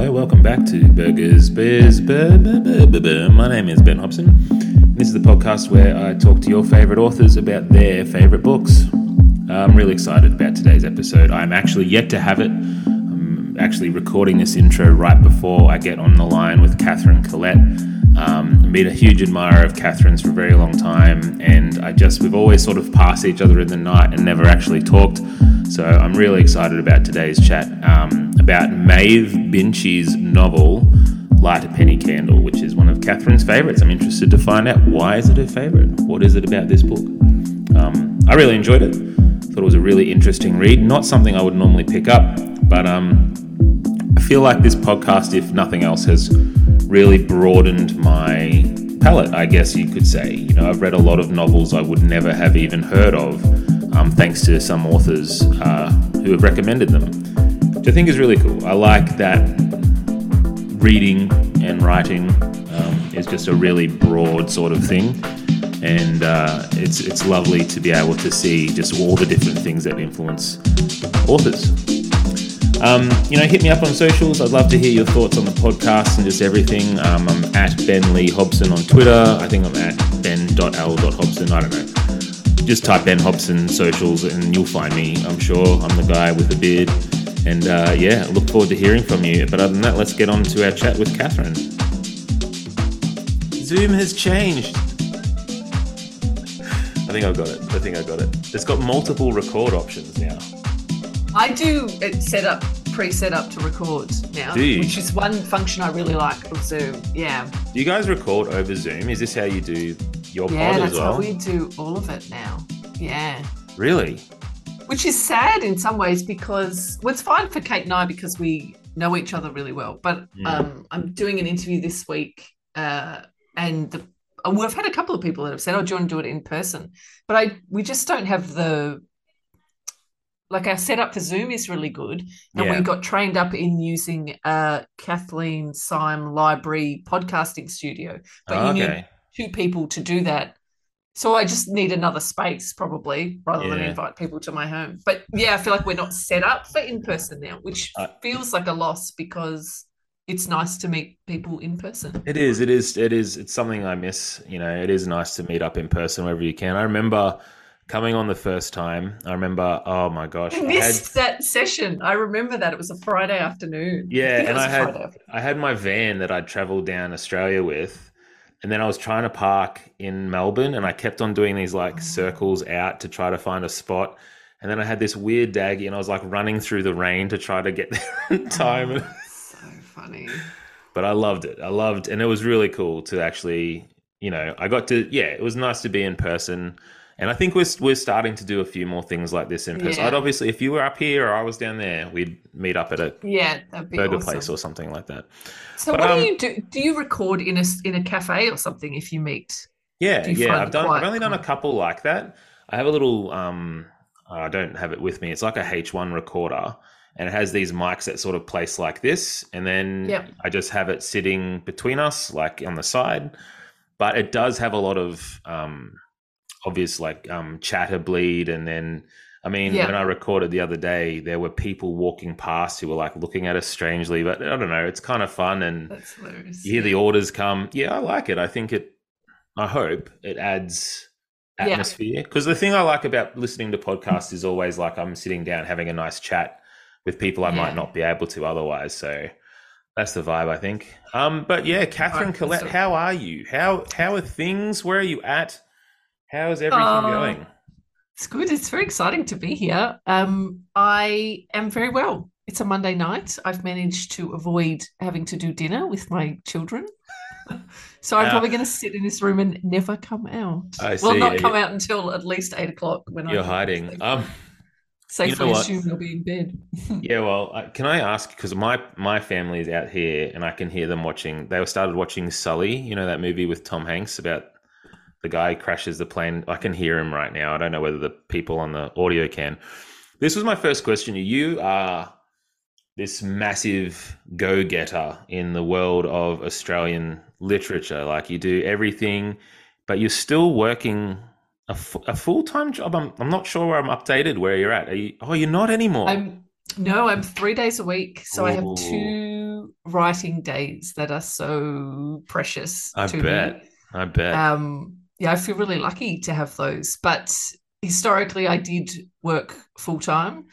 Hello, welcome back to Burgers, Beers, Bur- Bur- Bur-. My name is Ben Hobson. This is the podcast where I talk to your favourite authors about their favourite books. I'm really excited about today's episode. I'm actually yet to have it. I'm actually recording this intro right before I get on the line with Katherine Collette. Um, I've been a huge admirer of Katherine's for a very long time, and I just we've always sort of passed each other in the night and never actually talked. So I'm really excited about today's chat um, about Maeve Binchy's novel Light a Penny Candle, which is one of Katherine's favourites. I'm interested to find out why is it her favourite? What is it about this book? Um, I really enjoyed it. Thought it was a really interesting read. Not something I would normally pick up, but um, I feel like this podcast, if nothing else, has really broadened my palette, I guess you could say. You know, I've read a lot of novels I would never have even heard of, um, thanks to some authors uh, who have recommended them, which I think is really cool. I like that reading and writing um, is just a really broad sort of thing. And uh, it's it's lovely to be able to see just all the different things that influence authors. Um, you know, hit me up on socials. I'd love to hear your thoughts on the podcast and just everything. Um, I'm at Ben Lee Hobson on Twitter. I think I'm at ben.l.hobson. I don't know. Just type Ben Hobson socials and you'll find me. I'm sure I'm the guy with the beard. And uh, yeah, look forward to hearing from you. But other than that, let's get on to our chat with Katherine. Zoom has changed. I think I got it. I think I got it. It's got multiple record options now. I do it set up pre-set up to record now, Do you? which is one function I really like of Zoom. Yeah, Do you guys record over Zoom? Is this how you do your yeah, pod as well? how we do all of it now. Yeah, Really? Which is sad in some ways because well, it's fine for Kate and I because we know each other really well. But Mm. um, I'm doing an interview this week, uh, and the, and we've had a couple of people that have said, "Oh, do you want to do it in person?" But I we just don't have the like our setup for Zoom is really good, and Yeah. we got trained up in using uh, Kathleen Syme Library podcasting studio. But Oh, you need two people to do that. So I just need another space probably rather than invite people to my home. But yeah, I feel like we're not set up for in person now, which Uh, feels like a loss because it's nice to meet people in person. It is. It is. It is. It's something I miss. You know, it is nice to meet up in person wherever you can. I remember coming on the first time. I remember. Oh my gosh! I I had, missed that session. I remember that. It was a Friday afternoon. Yeah, it and I had- I had my van that I'd traveled down Australia with, and then I was trying to park in Melbourne, and I kept on doing these like Oh. circles out to try to find a spot. And then I had this weird daggy, and I was like running through the rain to try to get there in time. Oh, so funny. but I loved it. I loved, and it was really cool to actually, you know, I got to, yeah, it was nice to be in person. And I think we're we're starting to do a few more things like this in person. Yeah. I'd obviously, if you were up here or I was down there, we'd meet up at a Yeah, be burger awesome. place or something like that. So But, what um, do you do? Do you record in a in a cafe or something if you meet? Yeah, you yeah, I've done. I've only done a couple like that. I have a little. um I don't have it with me. It's like a H1 recorder, and it has these mics that sort of place like this, and then Yep. I just have it sitting between us, like on the side. But it does have a lot of um obvious like um chatter bleed, and then. I mean, Yeah. when I recorded the other day, there were people walking past who were like looking at us strangely, but I don't know. It's kind of fun, and you hear the orders come. Yeah, I like it. I think it. I hope it adds atmosphere because the thing I like about listening to podcasts is always like I'm sitting down having a nice chat with people I Yeah. might not be able to otherwise. So that's the vibe I think. Um, but yeah, Katherine Collette, how are you? How how are things? Where are you at? How's everything Uh, going? It's good. It's very exciting to be here. Um, I am very well. It's a Monday night. I've managed to avoid having to do dinner with my children. So I'm Ah. probably going to sit in this room and never come out. I Well, not come out until at least eight o'clock when You're I hiding. Um, safely what? assume they'll be in bed. Yeah, well, uh, can I ask because my my family is out here and I can hear them watching. They started watching Sully, you know that movie with Tom Hanks about the guy crashes the plane. I can hear him right now. I don't know whether the people on the audio can. This was my first question. You are this massive go-getter in the world of Australian literature. Like you do everything, but you're still working a, a full-time job. I'm, I'm not sure where I'm updated where you're at. Are you, oh, you're not anymore. I'm no, I'm three days a week. So I have two writing days that are so precious I to bet. me. I bet. Um, yeah, I feel really lucky to have those. But historically, I did work full time.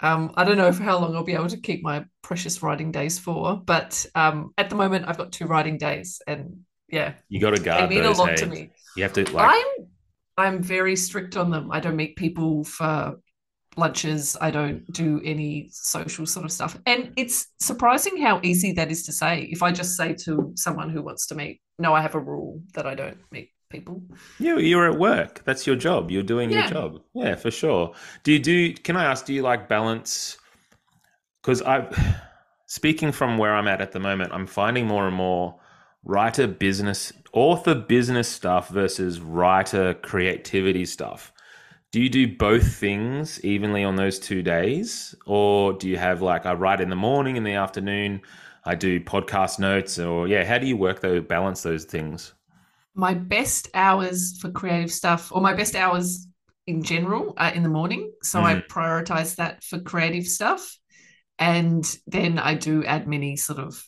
Um, I don't know for how long I'll be able to keep my precious writing days for, but um, at the moment, I've got two writing days, and yeah, you got to guard. they mean a those. lot hey? to me. You have to like. I'm I'm very strict on them. I don't meet people for lunches. I don't do any social sort of stuff. And it's surprising how easy that is to say. If I just say to someone who wants to meet, no, I have a rule that I don't meet people. You you're at work. That's your job. You're doing your job. Yeah, for sure. Do you do? Can I ask? Do you like balance? Because I, speaking from where I'm at at the moment, I'm finding more and more writer business, author business stuff versus writer creativity stuff. Do you do both things evenly on those two days, or do you have like I write in the morning, in the afternoon, I do podcast notes, or yeah? How do you work those balance those things? My best hours for creative stuff, or my best hours in general, are in the morning. So I prioritize that for creative stuff. And then I do admin sort of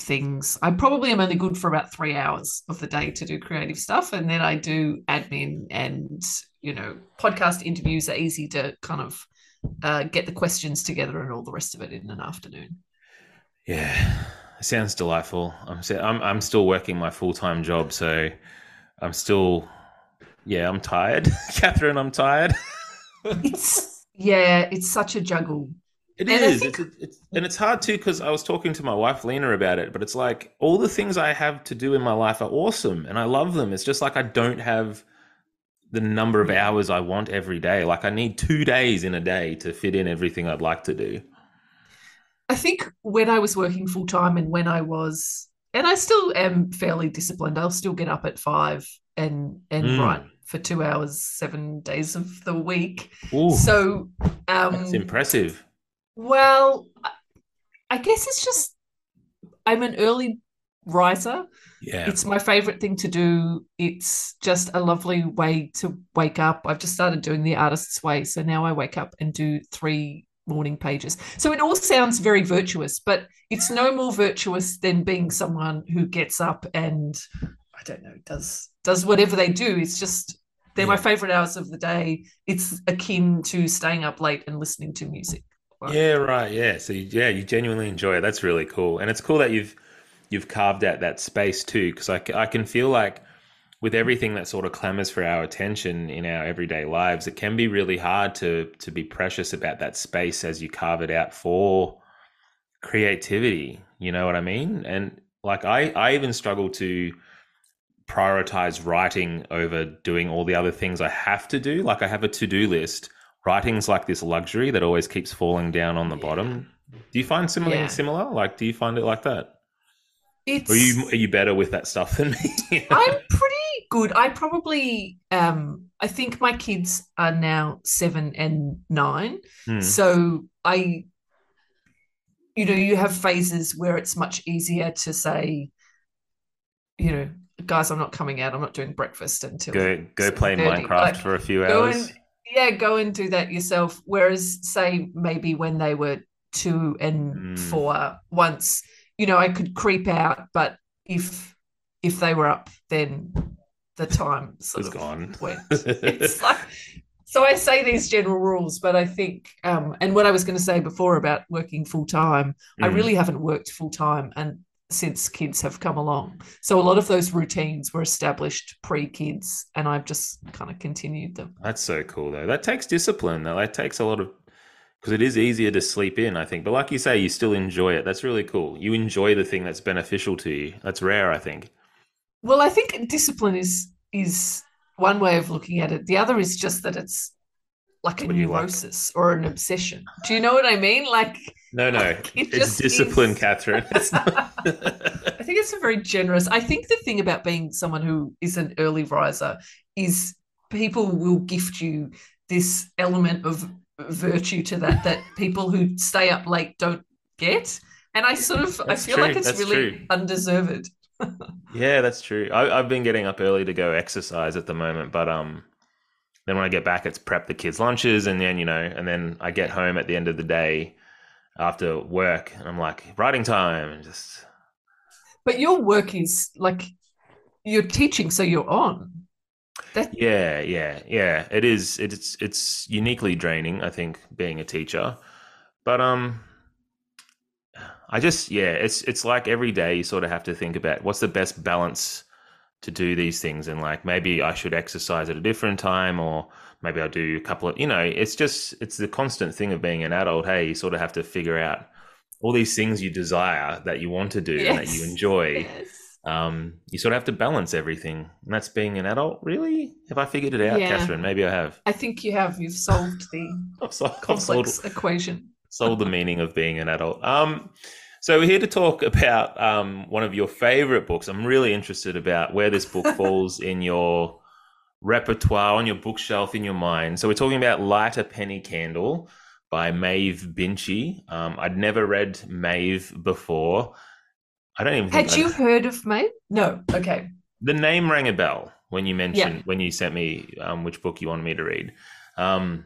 things. I probably am only good for about three hours of the day to do creative stuff. And then I do admin and, you know, podcast interviews are easy to kind of uh, get the questions together and all the rest of it in an afternoon. Yeah, sounds delightful. I'm I'm I'm still working my full time job, so I'm still yeah, I'm tired, Katherine. I'm tired. It's, yeah, it's such a juggle. It And is. think- It's, it's and it's hard too because I was talking to my wife Lena about it, but it's like all the things I have to do in my life are awesome and I love them. It's just like I don't have the number of hours I want every day. Like I need two days in a day to fit in everything I'd like to do. I think when I was working full time and when I was, and I still am fairly disciplined, I'll still get up at five and and Mm. write for two hours, seven days of the week. Ooh, So, um, that's impressive. well, I- I guess it's just I'm an early riser. Yeah. It's my favorite thing to do. It's just a lovely way to wake up. I've just started doing the artist's way. So now I wake up and do three morning pages. So it all sounds very virtuous, but it's no more virtuous than being someone who gets up and I don't know, does does whatever they do. It's just they're my favorite hours of the day. It's akin to staying up late and listening to music. Right. Yeah, right. Yeah. So you, yeah, you genuinely enjoy it. That's really cool, and it's cool that you've you've carved out that space too. Because I, I can feel like with everything that sort of clamors for our attention in our everyday lives, it can be really hard to to be precious about that space as you carve it out for creativity. You know what I mean? And like I I even struggle to prioritize writing over doing all the other things I have to do. Like I have a to do list. Writing's like this luxury that always keeps falling down on the Yeah. bottom. Do you find something Yeah. similar? Like, do you find it like that? It's are you are you better with that stuff than me? I'm pretty good. I probably um I think my kids are now seven and nine. Hmm. So I you know, you have phases where it's much easier to say, you know, guys, I'm not coming out, I'm not doing breakfast until Go go play 7:30. Minecraft Like, for a few go hours. and yeah, go and do that yourself. Whereas say maybe when they were two and Mm. four, once, you know, I could creep out, but if if they were up, then the time sort Was of gone. went. It's like so I say these general rules, but I think um and what I was going to say before about working full time, I Mm. really haven't worked full time and since kids have come along. So a lot of those routines were established pre-kids and I've just kind of continued them. That's so cool though. That takes discipline though. That takes a lot of because it is easier to sleep in, I think. But like you say, you still enjoy it. That's really cool. You enjoy the thing that's beneficial to you. That's rare, I think. Well, I think discipline is is one way of looking at it. The other is just that it's like a do like? neurosis or an obsession. Do you know what I mean? Like No, no. It it's discipline, is. Katherine. Not... I think it's a very generous. I think the thing about being someone who is an early riser is people will gift you this element of virtue to that that people who stay up late don't get. And I sort of That's I feel true, like it's that's really true. undeserved. Yeah, that's true. I, I've been getting up early to go exercise at the moment, but um, then when I get back, it's prep the kids' lunches, and then you know, and then I get home at the end of the day, after work, and I'm like writing time, and just. But your work is like you're teaching, so you're on. Yeah, yeah, yeah. It is. It's it's uniquely draining. I think being a teacher, but um, I just yeah. It's it's like every day you sort of have to think about what's the best balance to do these things, and like maybe I should exercise at a different time, or maybe I'll do a couple of you know. It's just it's the constant thing of being an adult. Hey, you sort of have to figure out all these things you desire that you want to do yes. and that you enjoy. Yes um, you sort of have to balance everything. And that's being an adult, really? Have I figured it out, yeah. Katherine? Maybe I have. I think you have. You've solved the complex solved, equation. Solved the meaning of being an adult. Um, so we're here to talk about um, one of your favorite books. I'm really interested about where this book falls in your repertoire, on your bookshelf, in your mind. So we're talking about Light a Penny Candle by Maeve Binchy. Um, I'd never read Maeve before. I don't even. Had you heard of Maeve? No. Okay. The name rang a bell when you mentioned yeah. when you sent me um, which book you wanted me to read, um,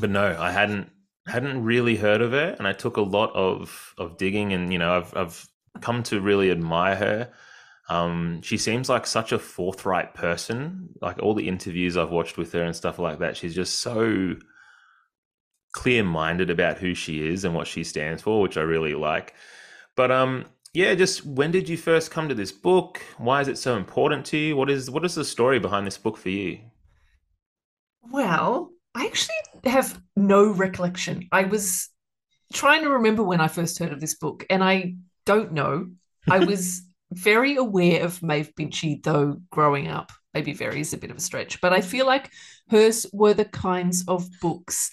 but no, I hadn't hadn't really heard of her, and I took a lot of of digging, and you know, I've I've come to really admire her. Um, she seems like such a forthright person. Like all the interviews I've watched with her and stuff like that, she's just so clear minded about who she is and what she stands for, which I really like. But um, yeah, just when did you first come to this book? Why is it so important to you? What is what is the story behind this book for you? Well, I actually have no recollection. I was trying to remember when I first heard of this book, and I don't know. I was very aware of Maeve Binchy, though, growing up. Maybe very is a bit of a stretch, but I feel like hers were the kinds of books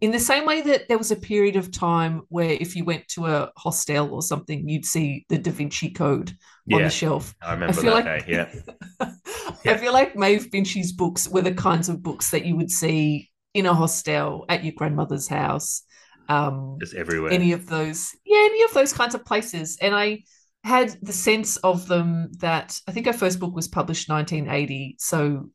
in the same way that there was a period of time where if you went to a hostel or something, you'd see the Da Vinci Code yeah, on the shelf. I remember I feel that like, day, yeah. yeah. I feel like Maeve Binchy's books were the kinds of books that you would see in a hostel, at your grandmother's house. Um, Just everywhere. Any of those, yeah, any of those kinds of places. And I had the sense of them that I think her first book was published 1980. So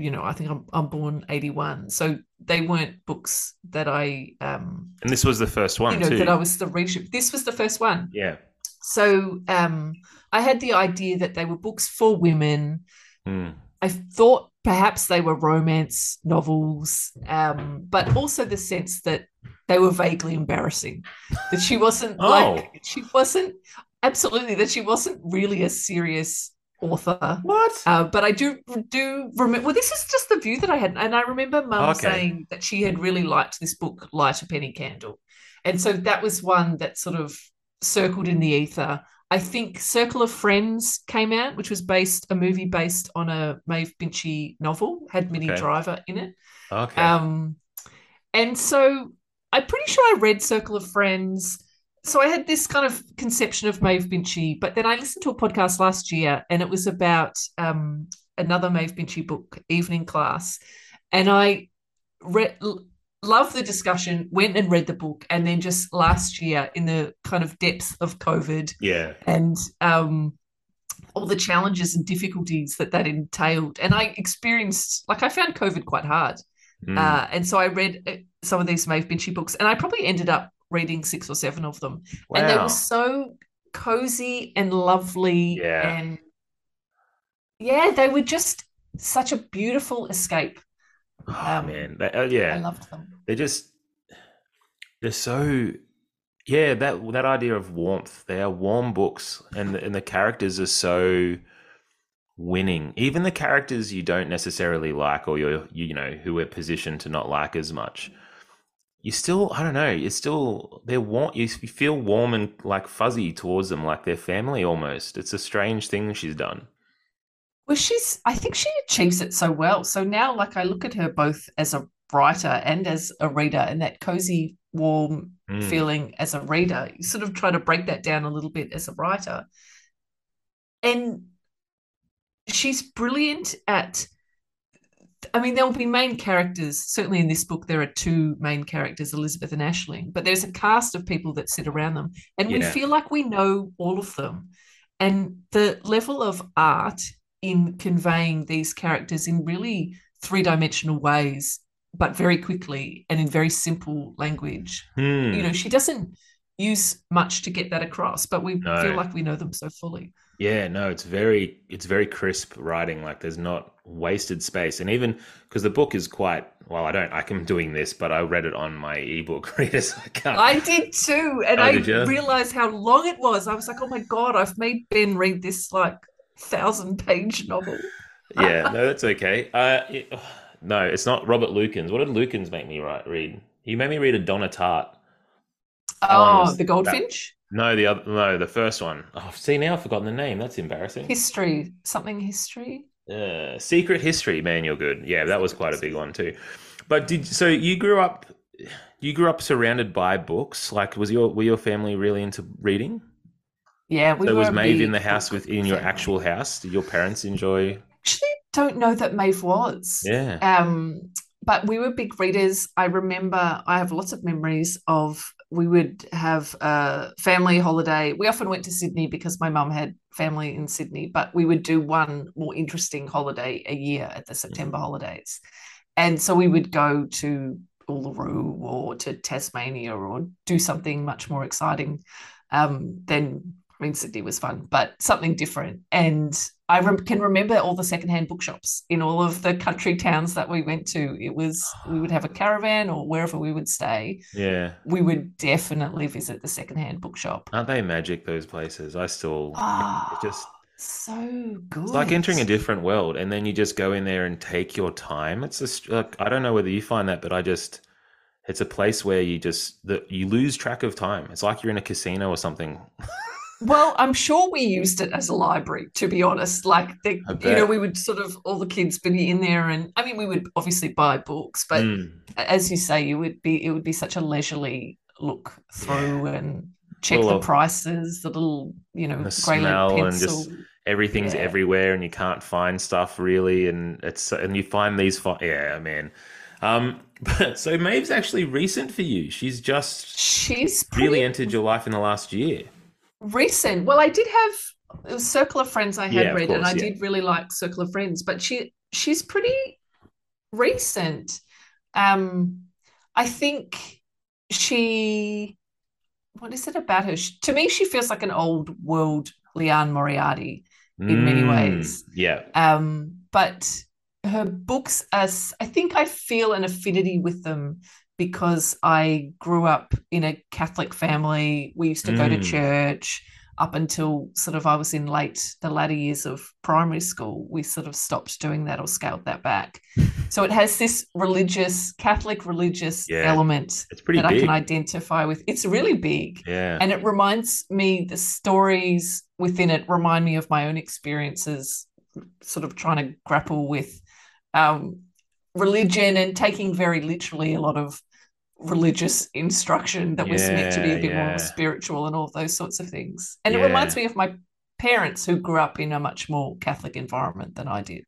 you know, I think I'm I'm born 81. So they weren't books that I um And this was the first one, you know, too. that I was the readership. This was the first one. Yeah. So um I had the idea that they were books for women. Mm. I thought perhaps they were romance novels, um, but also the sense that they were vaguely embarrassing. That she wasn't oh. like she wasn't absolutely that she wasn't really a serious author. What? Uh, but I do do remember. Well, this is just the view that I had, and I remember Mum okay. saying that she had really liked this book, Light a Penny Candle, and so that was one that sort of circled in the ether. I think Circle of Friends came out, which was based a movie based on a Maeve Binchy novel, had Minnie okay. Driver in it. Okay. Um, and so I'm pretty sure I read Circle of Friends so I had this kind of conception of Maeve Binchy, but then I listened to a podcast last year and it was about um, another Maeve Binchy book, Evening Class. And I read, loved the discussion, went and read the book, and then just last year in the kind of depth of COVID yeah. and um, all the challenges and difficulties that that entailed. And I experienced, like, I found COVID quite hard. Mm. Uh, and so I read uh, some of these Maeve Binchy books, and I probably ended up reading six or seven of them. Wow. And they were so cozy and lovely. Yeah. And yeah, they were just such a beautiful escape. Oh, um, man. They, uh, yeah. I loved them. They're just, they're so, yeah, that, that idea of warmth. They are warm books and, and the characters are so winning. Even the characters you don't necessarily like or you're, you know, who we're positioned to not like as much you still I don't know, you still they're warm you feel warm and like fuzzy towards them, like their family almost. It's a strange thing she's done. Well, she's I think she achieves it so well. So now like I look at her both as a writer and as a reader and that cozy, warm mm. feeling as a reader. You sort of try to break that down a little bit as a writer. And she's brilliant at I mean, there will be main characters. Certainly in this book, there are two main characters, Elizabeth and Aisling, but there's a cast of people that sit around them. And yeah. we feel like we know all of them. And the level of art in conveying these characters in really three dimensional ways but very quickly and in very simple language. Hmm. You know, she doesn't use much to get that across, but we No. feel like we know them so fully. Yeah, no, it's very it's very crisp writing. Like there's not wasted space, and even because the book is quite well, I don't. I'm doing this, but I read it on my ebook reader, so I can't. I did too, and Oh, I realized how long it was. I was like, "Oh my god, I've made Ben read this like thousand page novel." yeah, no, that's okay. Uh, it- no, it's not Robert Lukins. What did Lukins make me write, read? He made me read a Donna Tartt. Oh, was the Goldfinch No, the other, no, the first one. Oh, see, now I've forgotten the name. That's embarrassing. history, something history. Uh, Secret History, man, you're good. Yeah, that was quite a big one too. But did so you grew up? You grew up surrounded by books. Like, was your were your family really into reading? Yeah, we so was Maeve in the house within with your actual house? Did your parents enjoy? Actually, don't know that Maeve was. Yeah. Um, but we were big readers. I remember I have lots of memories of we would have a family holiday. We often went to Sydney because my mum had family in Sydney, but we would do one more interesting holiday a year at the September holidays. And so we would go to Uluru or to Tasmania or do something much more exciting um, than I mean, Sydney was fun, but something different. And I rem- can remember all the secondhand bookshops in all of the country towns that we went to. It was, we would have a caravan or wherever we would stay. Yeah. We would definitely visit the secondhand bookshop. Aren't they magic? Those places. I still. It ah, just so good. it's like entering a different world, and then you just go in there and take your time. It's just like I don't know whether you find that, but I just. It's a place where you just the, you lose track of time. It's like you're in a casino or something. Well, I'm sure we used it as a library, to be honest. Like, the, you know, we would sort of, all the kids be in there. And I mean, we would obviously buy books, but Mm. as you say, you would be it would be such a leisurely look through and check the prices, the little you know the smell lead and pencil. just everything's Yeah. everywhere and you can't find stuff really and it's and you find these fi- yeah man um but so Maeve's actually recent for you she's just She's pretty really entered your life in the last year recent. Well, I did have a Circle of Friends I had Yeah, of read, and I yeah. did really like Circle of Friends, but she she's pretty recent. Um, I think she. What is it about her? She, to me, she feels like an old world Liane Moriarty. In many Mm, ways. yeah Um, but her books, as I think I feel an affinity with them because I grew up in a Catholic family. We used to go to Mm. church up until sort of I was in late the latter years of primary school. We sort of stopped doing that or scaled that back. So it has this religious, Catholic religious Yeah. element it's pretty that I can identify with. It's really big yeah and it reminds me the stories within it remind me of my own experiences sort of trying to grapple with um, religion and taking very literally a lot of religious instruction that was meant to be a bit yeah. more spiritual and all those sorts of things and it reminds me of my parents who grew up in a much more catholic environment than i did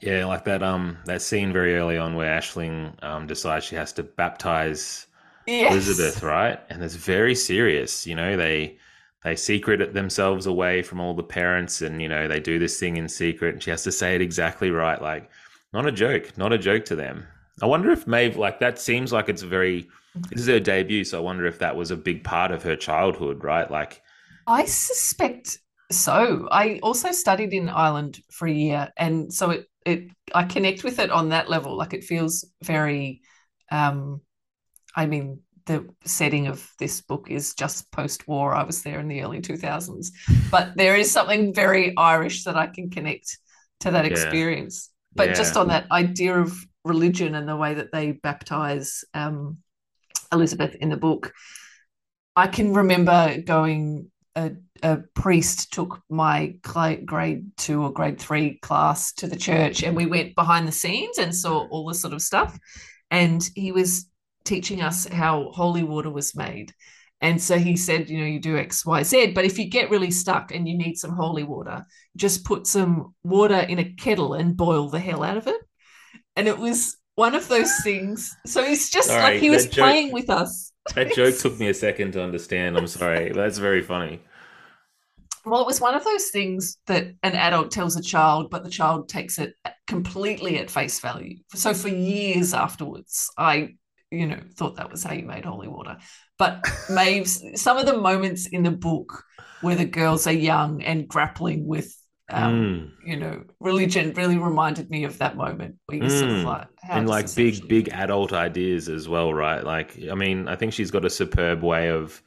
yeah like that um that scene very early on where Aisling um decides she has to baptize yes. Elizabeth, right? And it's very serious. You know, they they secret it themselves away from all the parents, and you know they do this thing in secret, and she has to say it exactly right. Like, not a joke, not a joke to them. I wonder if Maeve, like that, seems like it's very. This is her debut, so I wonder if that was a big part of her childhood, right? Like, I suspect so. I also studied in Ireland for a year, and so it it I connect with it on that level. Like it feels very. Um, I mean, the setting of this book is just post-war. I was there in the early two thousands, but there is something very Irish that I can connect to that Yeah. experience. But Yeah. just on that idea of religion and the way that they baptize um, Elizabeth in the book, I can remember going. A, a priest took my grade two or grade three class to the church, and we went behind the scenes and saw all this sort of stuff. And he was teaching us how holy water was made. And so he said, you know, you do X, Y, Z, but if you get really stuck and you need some holy water, just put some water in a kettle and boil the hell out of it. And it was one of those things. So he's just Sorry, like he was joke- playing with us. that joke took me a second to understand. I'm sorry, that's very funny. Well, it was one of those things that an adult tells a child, but the child takes it completely at face value. So for years afterwards, I, you know, thought that was how you made holy water. But Maeve's some of the moments in the book where the girls are young and grappling with um, mm. you know, religion really reminded me of that moment where you mm. sort of like and like big, big adult ideas as well, right? Like, I mean, I think she's got a superb way of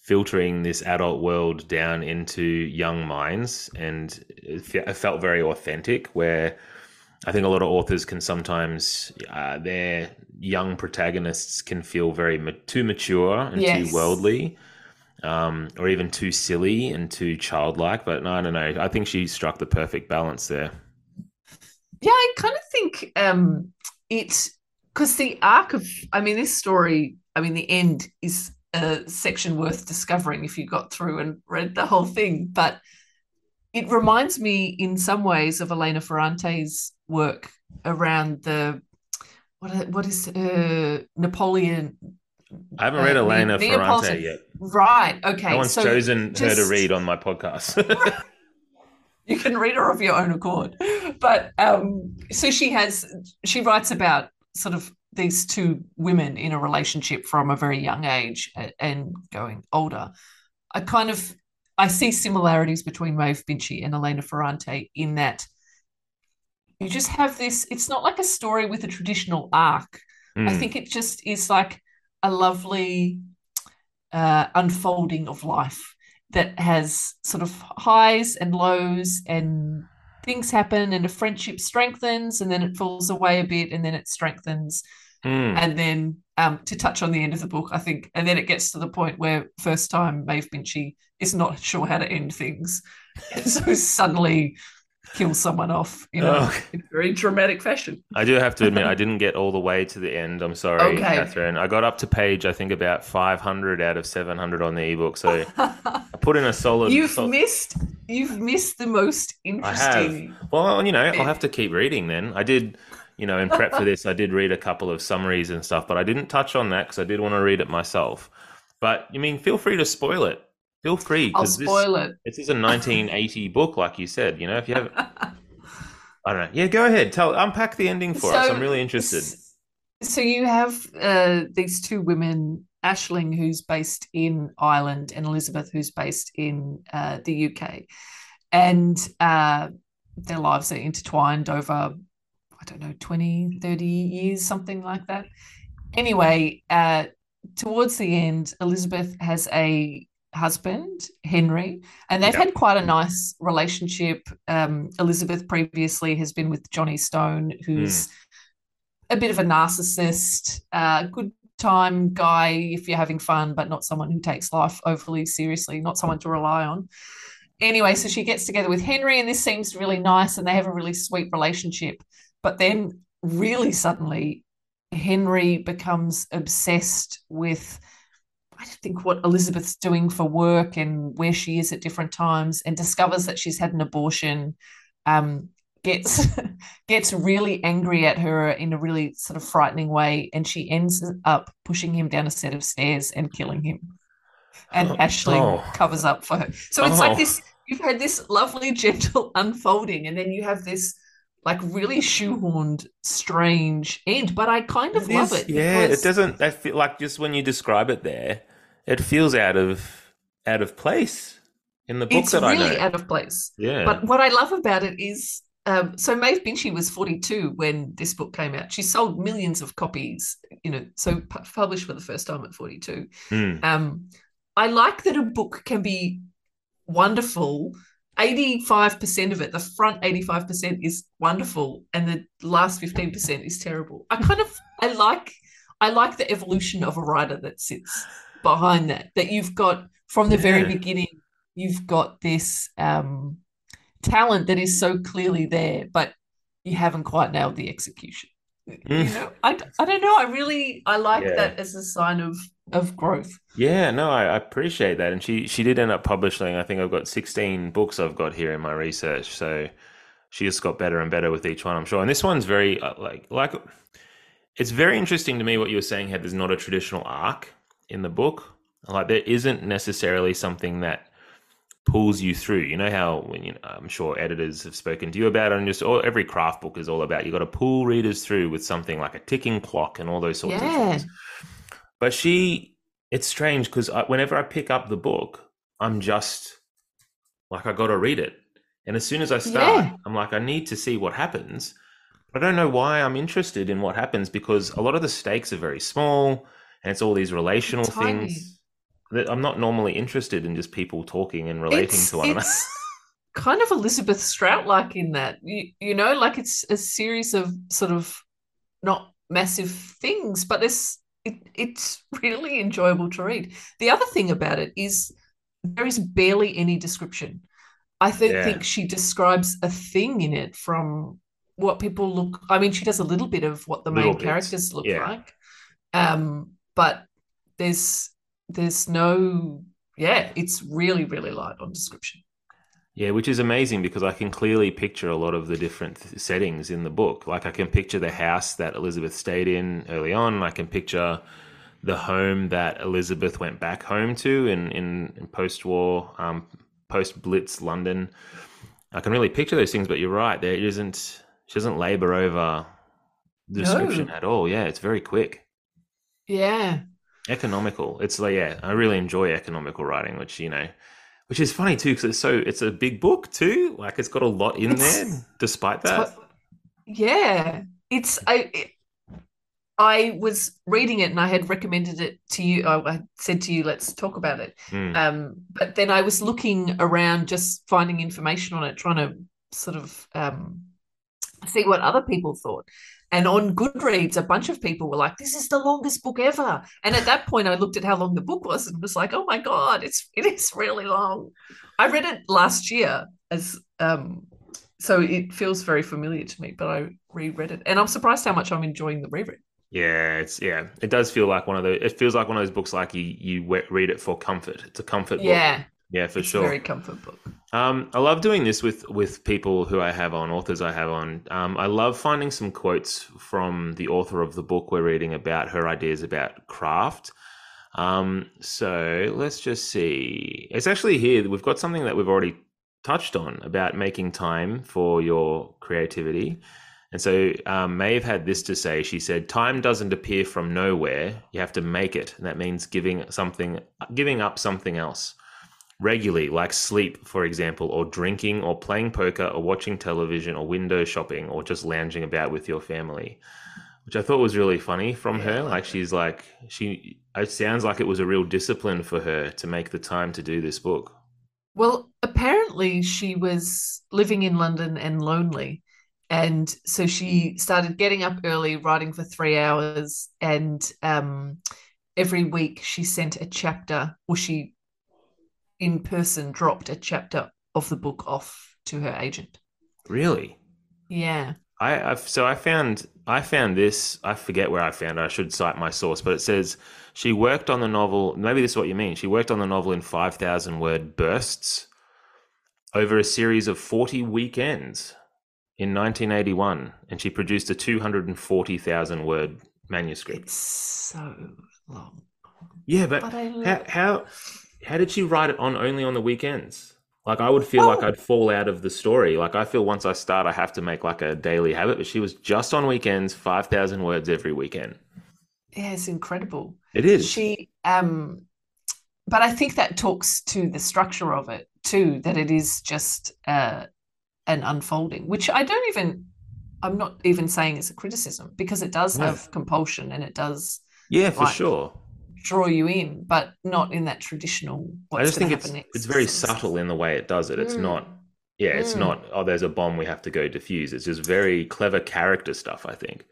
filtering this adult world down into young minds, and it felt very authentic. Where I think a lot of authors can sometimes uh, their young protagonists can feel very ma- too mature and yes. too worldly um, or even too silly and too childlike. But no, I don't know. I think she struck the perfect balance there. Yeah, I kind of think um, it because the arc of, I mean, this story, I mean, the end is a section worth discovering if you got through and read the whole thing. But it reminds me in some ways of Elena Ferrante's work around the what what is uh, Neapolitan I haven't read uh, Elena Ferrante yet. Right. Okay. No one's so chosen just, her to read on my podcast. you can read her of your own accord. But um, so she has, she writes about sort of these two women in a relationship from a very young age and going older. I kind of, I see similarities between Maeve Binchy and Elena Ferrante in that you just have this, it's not like a story with a traditional arc. Mm. I hmm. think it just is like, a lovely uh, unfolding of life that has sort of highs and lows and things happen and a friendship strengthens and then it falls away a bit and then it strengthens mm. and then um, to touch on the end of the book i think and then it gets to the point where first time maeve binchy is not sure how to end things so suddenly kill someone off, you know, oh. in a very dramatic fashion. I do have to admit, I didn't get all the way to the end. I'm sorry, okay. Katherine. I got up to page, I think, about 500 out of 700 on the ebook. So I put in a solid. You've missed. You've missed the most interesting. I have. Well, you know, I'll have to keep reading. Then I did. You know, in prep for this, I did read a couple of summaries and stuff, but I didn't touch on that because I did want to read it myself. But you mean, feel free to spoil it Feel free. I'll spoil this, it. This is a 1980 book, like you said. You know, if you have, I don't know. Yeah, go ahead. Tell, unpack the ending for so, us. I'm really interested. So you have uh, these two women, Aisling, who's based in Ireland, and Elizabeth, who's based in uh, the UK, and uh, their lives are intertwined over, I don't know, 20, 30 years, something like that. Anyway, uh, towards the end, Elizabeth has a husband, Henry, and they've yep. had quite a nice relationship. Um, Elizabeth previously has been with Johnny Stone, who's mm. a bit of a narcissist, uh, good time guy if you're having fun, but not someone who takes life overly seriously, not someone to rely on. Anyway, so she gets together with Henry, and this seems really nice, and they have a really sweet relationship. But then, really suddenly, Henry becomes obsessed with I think what Elizabeth's doing for work and where she is at different times, and discovers that she's had an abortion. Um, gets gets really angry at her in a really sort of frightening way, and she ends up pushing him down a set of stairs and killing him. And oh, Aisling oh. covers up for her. So it's oh. like this. You've had this lovely, gentle unfolding, and then you have this like really shoehorned, strange end. But I kind of it love is, it. Yeah, it doesn't. I feel like just when you describe it there, it feels out of out of place in the book it's that really I know. out of place. Yeah. But what I love about it is um, so Maeve Binchy was 42 when this book came out. She sold millions of copies, you know, so pu- published for the first time at 42. Mm. Um, I like that a book can be wonderful. 85% of it, the front 85% is wonderful, and the last 15% is terrible. I kind of I like I like the evolution of a writer that sits behind that that you've got from the yeah. very beginning you've got this um, talent that is so clearly there but you haven't quite nailed the execution mm. you know I, I don't know i really i like yeah. that as a sign of of growth yeah no I, I, appreciate that and she she did end up publishing i think i've got 16 books i've got here in my research so she just got better and better with each one i'm sure and this one's very uh, like like it's very interesting to me what you were saying how there's not a traditional arc in the book. Like there isn't necessarily something that pulls you through. You know how when you know, I'm sure editors have spoken to you about it, and just all, every craft book is all about you got to pull readers through with something like a ticking clock and all those sorts Yeah. of things. But she, it's strange because whenever I pick up the book, I'm just like I got to read it, and as soon as I start, Yeah. I'm like I need to see what happens. I don't know why I'm interested in what happens because a lot of the stakes are very small, and it's all these relational things that I'm not normally interested in just people talking and relating it's, to one another. kind of Elizabeth Strout like in that you, you know like it's a series of sort of not massive things but this it, it's really enjoyable to read the other thing about it is there is barely any description I think, Yeah. think she describes a thing in it from what people look I mean she does a little bit of what the Little main bits, characters look yeah. like um but there's there's no yeah it's really really light on description Yeah, which is amazing because I can clearly picture a lot of the different th- settings in the book. Like I can picture the house that Elizabeth stayed in early on. I can picture the home that Elizabeth went back home to in in, in post-war, um, post-Blitz London. I can really picture those things, but you're right. There isn't. She doesn't labor over the No. description at all. Yeah, it's very quick. Yeah. Economical. It's like yeah i really enjoy economical writing which you know which is funny too because it's so it's a big book too. Like it's got a lot in It's- there despite that. yeah. It's i it, i was reading it and i had recommended it to you. I, I said to you let's talk about it. Mm. um but then i was looking around just finding information on it trying to sort of um see what other people thought and on goodreads a bunch of people were like this is the longest book ever. And at that point i looked at how long the book was and was like oh my god it's it is really long. I read it last year as um so it feels very familiar to me but i reread it. And i'm surprised how much i'm enjoying the reread. Yeah it's yeah it does feel like one of those it feels like one of those books like you you read it for comfort. It's a comfort book yeah for it's sure very comfort book Um, I love doing this with with people who I have on, authors I have on. Um, I love finding some quotes from the author of the book we're reading about her ideas about craft. Um, so let's just see. It's actually here. We've got something that we've already touched on about making time for your creativity. And so um, Maeve had this to say. She said, "Time doesn't appear from nowhere. You have to make it, and that means giving something, giving up something else." Regularly, like sleep, for example, or drinking, or playing poker, or watching television, or window shopping, or just lounging about with your family, which I thought was really funny from Yeah, her. Like Like she's like she. It sounds like it was a real discipline for her to make the time to do this book. Well, apparently she was living in London and lonely. And so she started getting up early, writing for three hours. And um, every week she sent a chapter, or she in person dropped a chapter of the book off to her agent. Really, Yeah. I I've, so I found I found this. I forget where I found it. I should cite my source, but it says she worked on the novel. Maybe this is what you mean. She worked on the novel in five thousand word bursts over a series of forty weekends in 1981, and she produced a two hundred and forty thousand word manuscript. It's so long. Yeah, but But how, how how did she write it on only on the weekends? Like I would feel like I'd fall out of the story. Like I feel once I start, I have to make like a daily habit. But she was just on weekends, five thousand words every weekend. yeah, it's incredible. It is. she um but i think that talks to the structure of it too that it is just uh an unfolding which i don't even i'm not even saying it's a criticism because it does No. have compulsion and it does yeah, for like, sure. Draw you in but not in that traditional what's I just think it's next it's very subtle in the way it does it. It's Mm. not. Yeah, it's Mm. not. Oh, there's a bomb. We have to go defuse. It's just very clever character stuff. I think.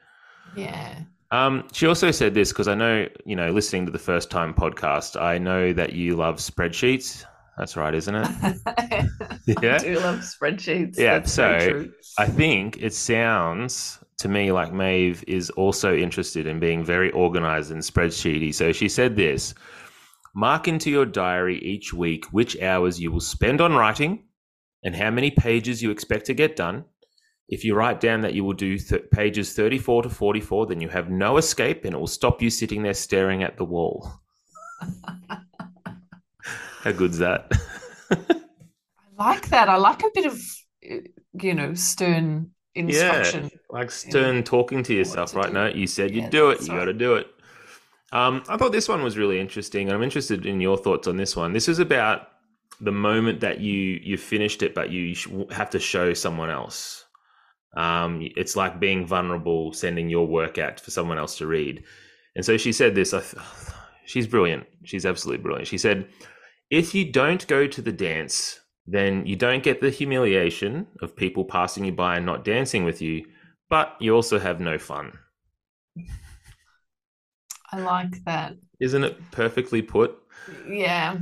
yeah Um, she also said this because I know, you know, listening to the first time podcast, I know that you love spreadsheets. That's right, isn't it? Yeah. i do love spreadsheets Yeah, That's so. I think it sounds to me like Maeve is also interested in being very organized and spreadsheety. So she said this Mark into your diary each week which hours you will spend on writing and how many pages you expect to get done. If you write down that you will do th- pages 34 to 44, then you have no escape and it will stop you sitting there staring at the wall. How good's that? I like that. I like a bit of, you know, stern instruction. Yeah, like stern talking to yourself, right? do. No, you said Yeah, you'd do it. You right. got to do it. Um, I thought this one was really interesting, and I'm interested in your thoughts on this one. This is about the moment that you you finished it, but you have to show someone else. Um, it's like being vulnerable, sending your work out for someone else to read. And so she said this. I th- she's brilliant. She's absolutely brilliant. She said, "If you don't go to the dance, then you don't get the humiliation of people passing you by and not dancing with you, but you also have no fun." I like that. Isn't it perfectly put? Yeah.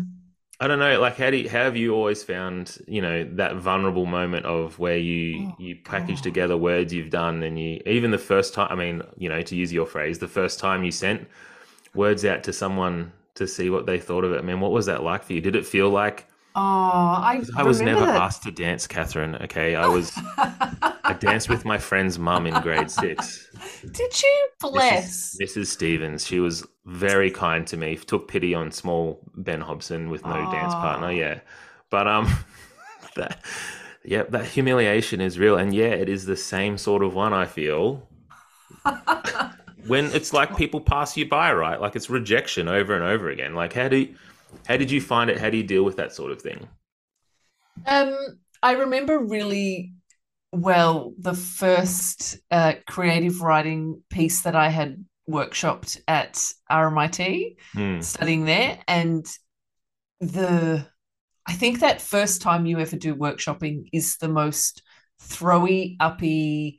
I don't know. Like, how do you, how have you always found you know that vulnerable moment of where you Oh, you package God. together words you've done and you even the first time. I mean, you know, to use your phrase, the first time you sent words out to someone to see what they thought of it. I mean, what was that like for you? Did it feel like Oh, I, I was never that. asked to dance, Katherine? Okay, I was. I danced with my friend's mum in grade six. Did you bless? Mrs. Mrs. Stevens. She was very kind to me. Took pity on small Ben Hobson with no dance partner. Yeah, but um, that yeah, that humiliation is real, and yeah, it is the same sort of one. I feel when it's like people pass you by, right? Like it's rejection over and over again. Like how do how did you find it? How do you deal with that sort of thing? Um, I remember really well the first uh, creative writing piece that I had workshopped at RMIT, Hmm. studying there, and the I think that first time you ever do workshopping is the most throwy, uppy.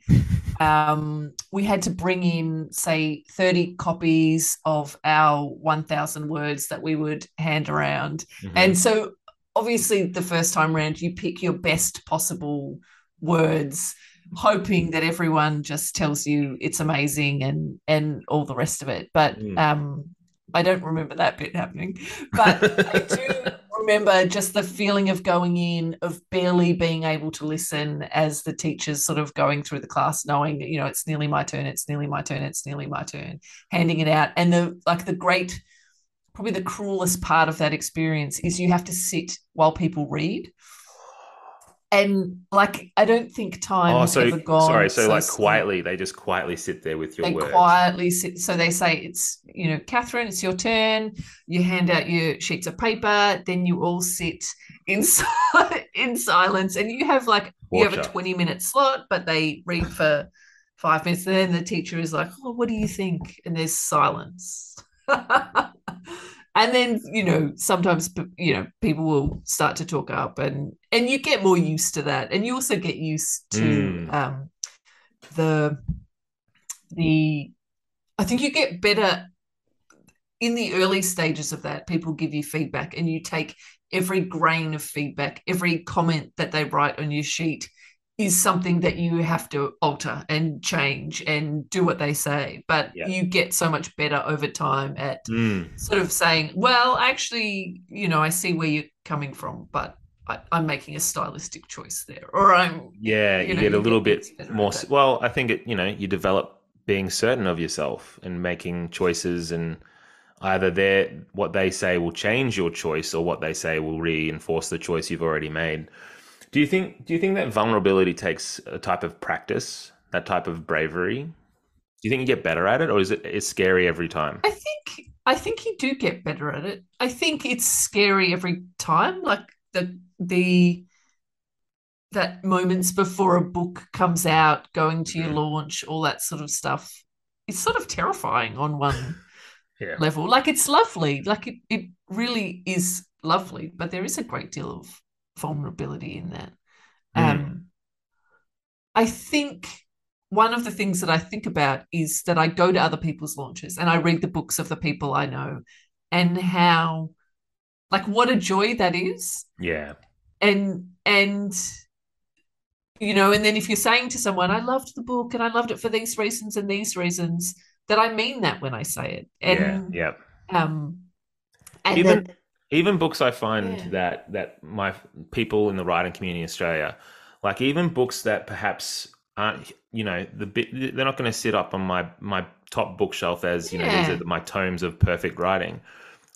Um, we had to bring in, say, 30 copies of our 1,000 words that we would hand around. Mhm. And so, obviously, the first time round, you pick your best possible words, hoping that everyone just tells you it's amazing and and all the rest of it. But Mm. um, I don't remember that bit happening. But I do remember just the feeling of going in, of barely being able to listen as the teacher's sort of going through the class, knowing you know, it's nearly my turn, it's nearly my turn, it's nearly my turn, handing it out. And the like the great, probably the cruelest part of that experience is you have to sit while people read. And like I don't think time Oh, so ever gone. sorry. So, like slow. quietly, they just quietly sit there with your they words. quietly sit. So they say, it's, you know, Katherine, it's your turn. You hand out your sheets of paper. Then you all sit in, in silence. And you have like, you have a 20 minute slot, but they read for five minutes. And then the teacher is like, oh, what do you think? And there's silence. and then, you know, sometimes, you know, people will start to talk up and, and you get more used to that. And you also get used to Mm. um, the, the I think you get better in the early stages of that. People give you feedback, and you take every grain of feedback, every comment that they write on your sheet is something that you have to alter and change and do what they say. But Yeah. you get so much better over time at Mm. sort of saying, well, actually, you know, I see where you're coming from, but I, I'm making a stylistic choice there, or I'm Yeah, you you, know, get a little get bit more. at s- it. Well, I think it. You know, you develop being certain of yourself and making choices, and either they what they say will change your choice, or what they say will reinforce the choice you've already made. Do you think? Do you think that vulnerability takes a type of practice, that type of bravery? Do you think you get better at it, or is it it's scary every time? I think I think you do get better at it. I think it's scary every time, like the the that moments before a book comes out, going to your Mhm. launch, all that sort of stuff. It's sort of terrifying on one Yeah. level. Like it's lovely, like it, it really is lovely, but there is a great deal of vulnerability in that. Mm. Um, I think one of the things that I think about is that I go to other people's launches and I read the books of the people I know and how, like, what a joy that is. Yeah. And, and, you know, and then if you're saying to someone, I loved the book and I loved it for these reasons and these reasons, that I mean that when I say it. And, yeah. Yeah. um, and Even- then, even books I find Yeah. that that my people in the writing community in Australia, like even books that perhaps aren't, you know, the bit they're not going to sit up on my my top bookshelf as you know these are my tomes of perfect writing.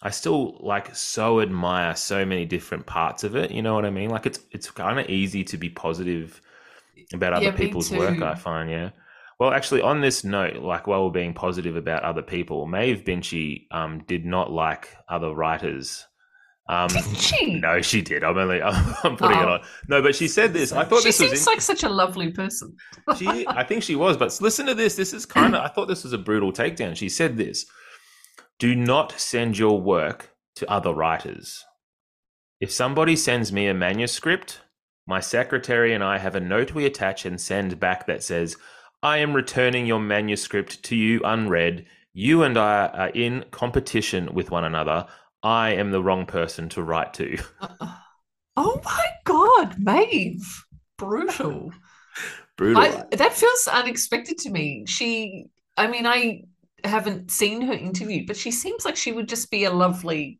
I still like so admire so many different parts of it. You know what I mean? Like it's it's kind of easy to be positive about other Yeah, people's work. I find, yeah. Well, actually, on this note, like while we're being positive about other people, Maeve Binchy um, did not like other writers. Um, Didn't she? no, she did. I'm only I'm putting it Oh. on. No, but she said this. I thought she this was seems in- like such a lovely person. she I think she was, but listen to this. This is kind of I thought this was a brutal takedown. She said this. Do not send your work to other writers. If somebody sends me a manuscript, my secretary and I have a note we attach and send back that says, I am returning your manuscript to you unread. You and I are in competition with one another. I am the wrong person to write to. Uh, uh, oh my God, Maeve. Brutal. Brutal. I, that feels unexpected to me. She, I mean, I haven't seen her interview, but she seems like she would just be a lovely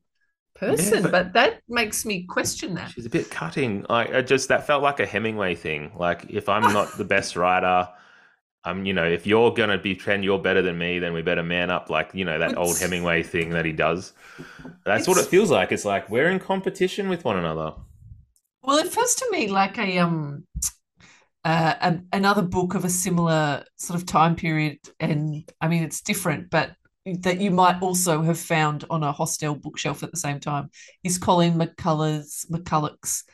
person. but- but, that makes me question that. She's a bit cutting. I, I just that felt like a Hemingway thing. Like if I'm not the best writer, I'm you know if you're gonna be pretend you're better than me, then we better man up. Like you know that old Hemingway thing that he does. That's what it feels like. It's like we're in competition with one another. Well, it feels to me like a um uh, a, another book of a similar sort of time period, and I mean it's different, but that you might also have found on a hostel bookshelf at the same time is Colin McCullough's McCulloch's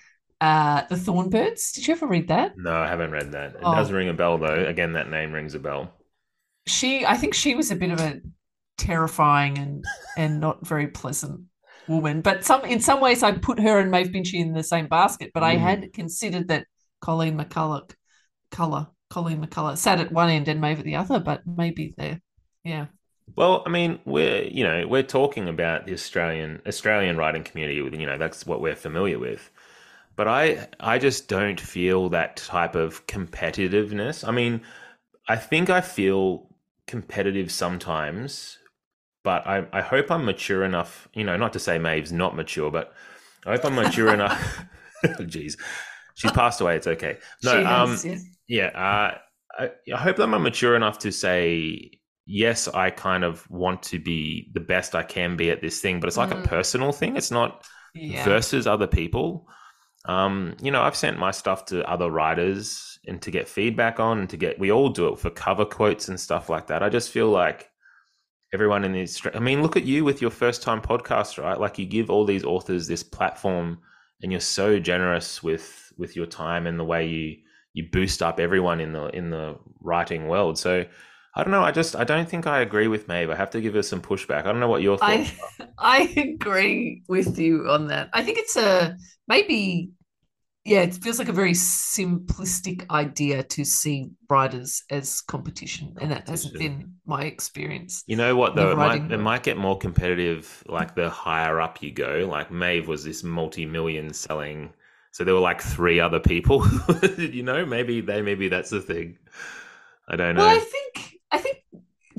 uh, The Thorn Birds. Did you ever read that? No, I haven't read that. It Oh. does ring a bell though. Again, that name rings a bell. She, I think she was a bit of a terrifying and and not very pleasant woman. But some in some ways, I put her and Maeve Binchy in the same basket. But I Mm. had considered that Colleen McCullough, color Colleen McCullough, sat at one end and Maeve at the other. But maybe they're, yeah. Well, I mean, we're you know we're talking about the Australian Australian writing community. You know that's what we're familiar with. But I I just don't feel that type of competitiveness. I mean, I think I feel competitive sometimes, but I I hope I'm mature enough. You know, not to say Maeve's not mature, but I hope I'm mature enough. Jeez, she's passed away. It's okay. No, um, yes. yeah, uh, I, I hope that I'm mature enough to say yes. I kind of want to be the best I can be at this thing, but it's like Mm. a personal thing. It's not yeah. versus other people. Um, you know, I've sent my stuff to other writers and to get feedback on, and to get we all do it for cover quotes and stuff like that. I just feel like everyone in this. I mean, look at you with your first time podcast, right? Like you give all these authors this platform, and you're so generous with with your time and the way you you boost up everyone in the in the writing world. So. I don't know. I just I don't think I agree with Maeve. I have to give her some pushback. I don't know what your thoughts. I I agree with you on that. I think it's a maybe yeah, it feels like a very simplistic idea to see writers as competition, and that hasn't been my experience. You know what though? It might, it might get more competitive like the higher up you go. Like Maeve was this multi-million selling, so there were like three other people. you know, maybe they maybe that's the thing. I don't know. Well, I think I think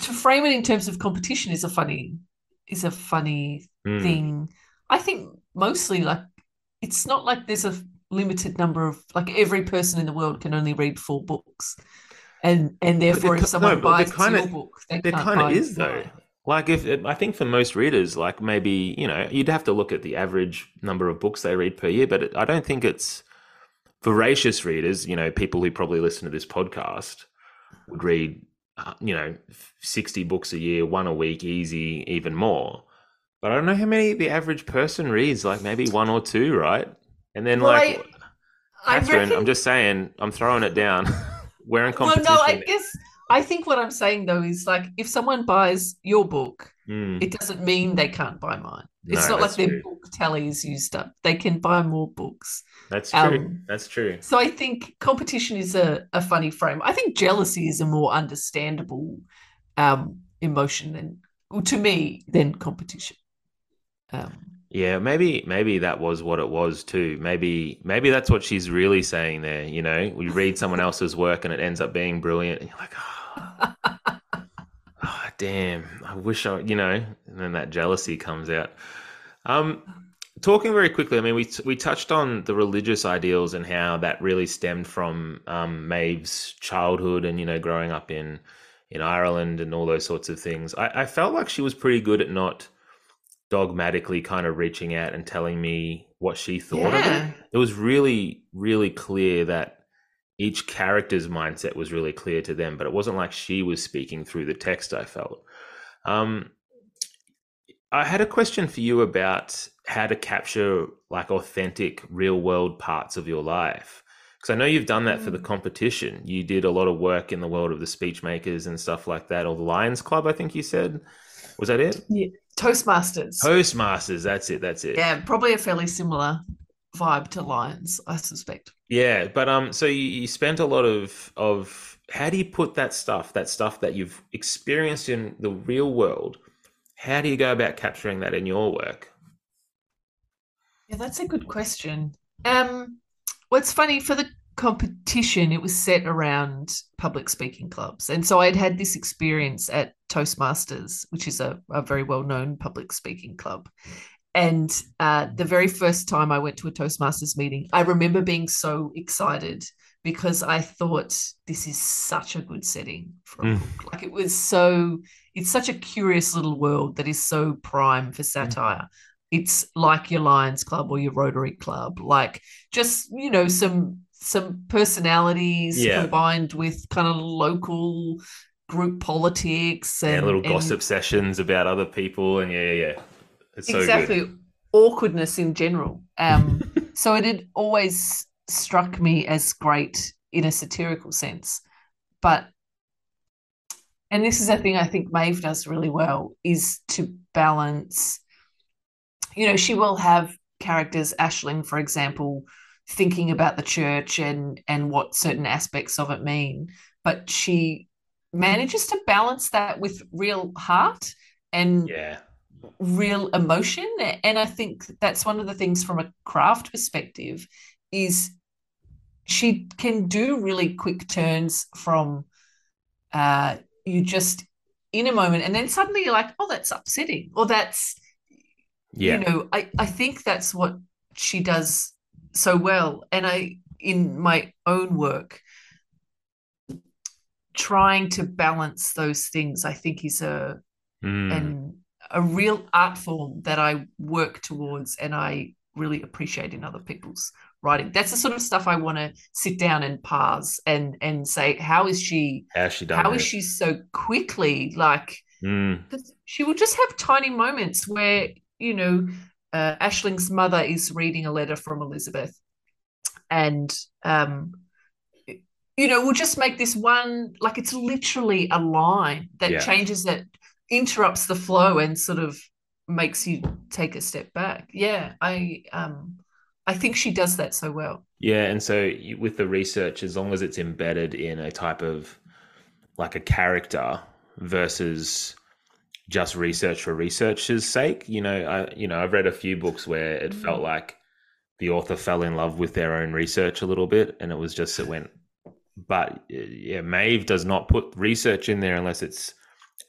to frame it in terms of competition is a funny is a funny Mm. thing. I think mostly like it's not like there's a limited number of like every person in the world can only read four books. And and therefore there if no, someone there buys kinda- your book, they There kind of is though. Like if I think for most readers, like maybe you know you'd have to look at the average number of books they read per year, but it, I don't think it's voracious readers. You know, people who probably listen to this podcast would read, uh, you know, sixty books a year, one a week, easy, even more. But I don't know how many the average person reads. Like maybe one or two, right? And then Well, like, I Katherine, reckon I'm just saying, I'm throwing it down. We're in competition. well no, I guess I think what I'm saying though is like if someone buys your book, Mm, it doesn't mean they can't buy mine. It's No, not like that's their book tally is used up. They can buy more books. that's true. um, that's true. So I think competition is a, a funny frame. I think jealousy is a more understandable um, emotion than to me than competition. Um, Yeah, maybe maybe that was what it was too. Maybe maybe that's what she's really saying there. You know, we read someone else's work and it ends up being brilliant, and you're like, oh, oh, damn, I wish I, you know, and then that jealousy comes out. Um, talking very quickly, I mean, we we touched on the religious ideals and how that really stemmed from um, Maeve's childhood and you know growing up in in Ireland and all those sorts of things. I, I felt like she was pretty good at not dogmatically kind of reaching out and telling me what she thought of it. It was really, really clear that each character's mindset was really clear to them, but it wasn't like she was speaking through the text, I felt. Um, I had a question for you about how to capture like authentic, real world parts of your life. Because I know you've done that for the Mm. competition. You did a lot of work in the world of the speech makers and stuff like that, or the Lions Club, I think you said. Was that it? Toastmasters. Toastmasters. That's it. That's it. Yeah, probably a fairly similar vibe to Lions, I suspect. Yeah, but um, so you, you spent a lot of of how do you put that stuff, that stuff that you've experienced in the real world, how do you go about capturing that in your work? Yeah, that's a good question. Um, it's funny for the competition, it was set around public speaking clubs. And so I'd had this experience at Toastmasters, which is a, a very well known public speaking club. And uh, the very first time I went to a Toastmasters meeting, I remember being so excited because I thought this is such a good setting for a Mm. book. Like it was so, it's such a curious little world that is so prime for satire it's like your Lions Club or your Rotary Club, like just you know some some personalities Yeah. combined with kind of local group politics and And little and gossip sessions about other people, and yeah, yeah, yeah. It's so exactly good. awkwardness in general. Um, so it had always struck me as great in a satirical sense, but and this is a thing I think Maeve does really well is to balance. You know, she will have characters, Aisling, for example, thinking about the church and and what certain aspects of it mean, but she manages to balance that with real heart and Yeah, real emotion. And i think that's one of the things from a craft perspective is she can do really quick turns from uh you just in a moment and then suddenly you're like oh that's upsetting or that's yeah, you know i i think that's what she does so well. And i in my own work trying to balance those things i think is a Mm. and a real art form that I work towards and I really appreciate in other people's writing. That's the sort of stuff I want to sit down and parse and and say, how is she How's she done how is she so quickly like Mm. she will just have tiny moments where, you know, uh, Aisling's mother is reading a letter from Elizabeth and um you know, we'll just make this one like it's literally a line that Yeah. changes it, interrupts the flow and sort of makes you take a step back. Yeah, I um I think she does that so well. Yeah, and so with the research, as long as it's embedded in a type of like a character versus just research for research's sake, you know, I you know I've read a few books where it Mm. felt like the author fell in love with their own research a little bit, and it was just it went. But yeah, Maeve does not put research in there unless it's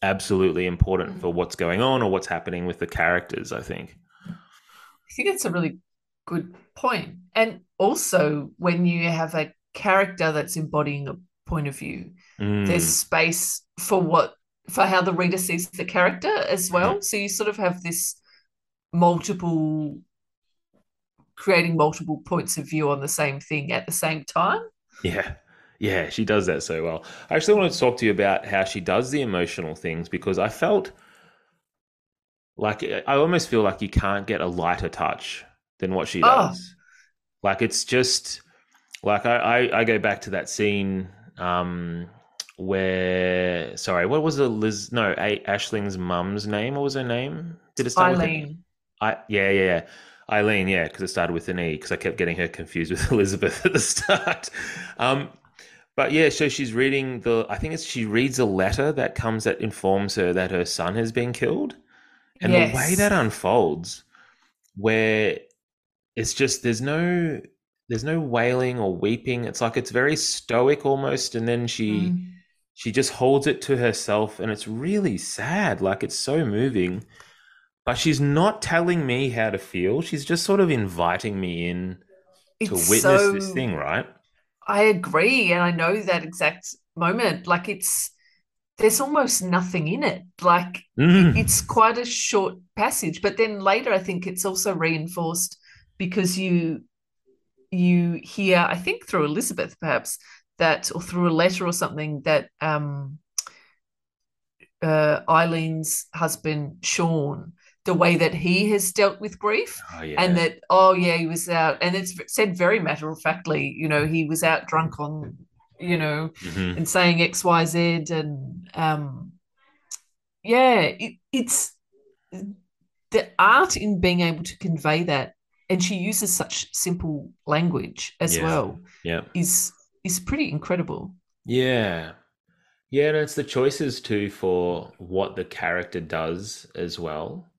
absolutely important for what's going on or what's happening with the characters. I think. I think that's a really good point. And also when you have a character that's embodying a point of view, Mm, there's space for what for how the reader sees the character as well. So you sort of have this multiple creating multiple points of view on the same thing at the same time. Yeah. Yeah, she does that so well. I actually want to talk to you about how she does the emotional things because I felt like I almost feel like you can't get a lighter touch than what she Oh. does. Like it's just like I, I, I go back to that scene um where sorry, what was the Liz no, A- Aisling's mum's name? What was her name? Did it start with? Eileen. I yeah yeah yeah Eileen yeah because it started with an E because I kept getting her confused with Elizabeth at the start. Um, but yeah, so she's reading the. I think it's she reads a letter that comes that informs her that her son has been killed, and the way that unfolds, where it's just there's no there's no wailing or weeping. It's like it's very stoic almost, and then she Mm. she just holds it to herself and it's really sad like it's so moving but she's not telling me how to feel she's just sort of inviting me in to witness so this thing right I agree, and I know that exact moment. Like it's there's almost nothing in it. Like Mm. it's quite a short passage, but then later I think it's also reinforced because you you hear, I think through Elizabeth perhaps that, or through a letter or something that um, uh, Eileen's husband Sean, the way that he has dealt with grief, Oh yeah. and that oh yeah he was out, and it's said very matter of factly, you know, he was out drunk on, you know, Mhm. and saying X, Y, Z, and um, yeah, it, it's the art in being able to convey that, and she uses such simple language as Yeah. well, Yeah. is is pretty incredible. Yeah. Yeah, and it's the choices too for what the character does as well.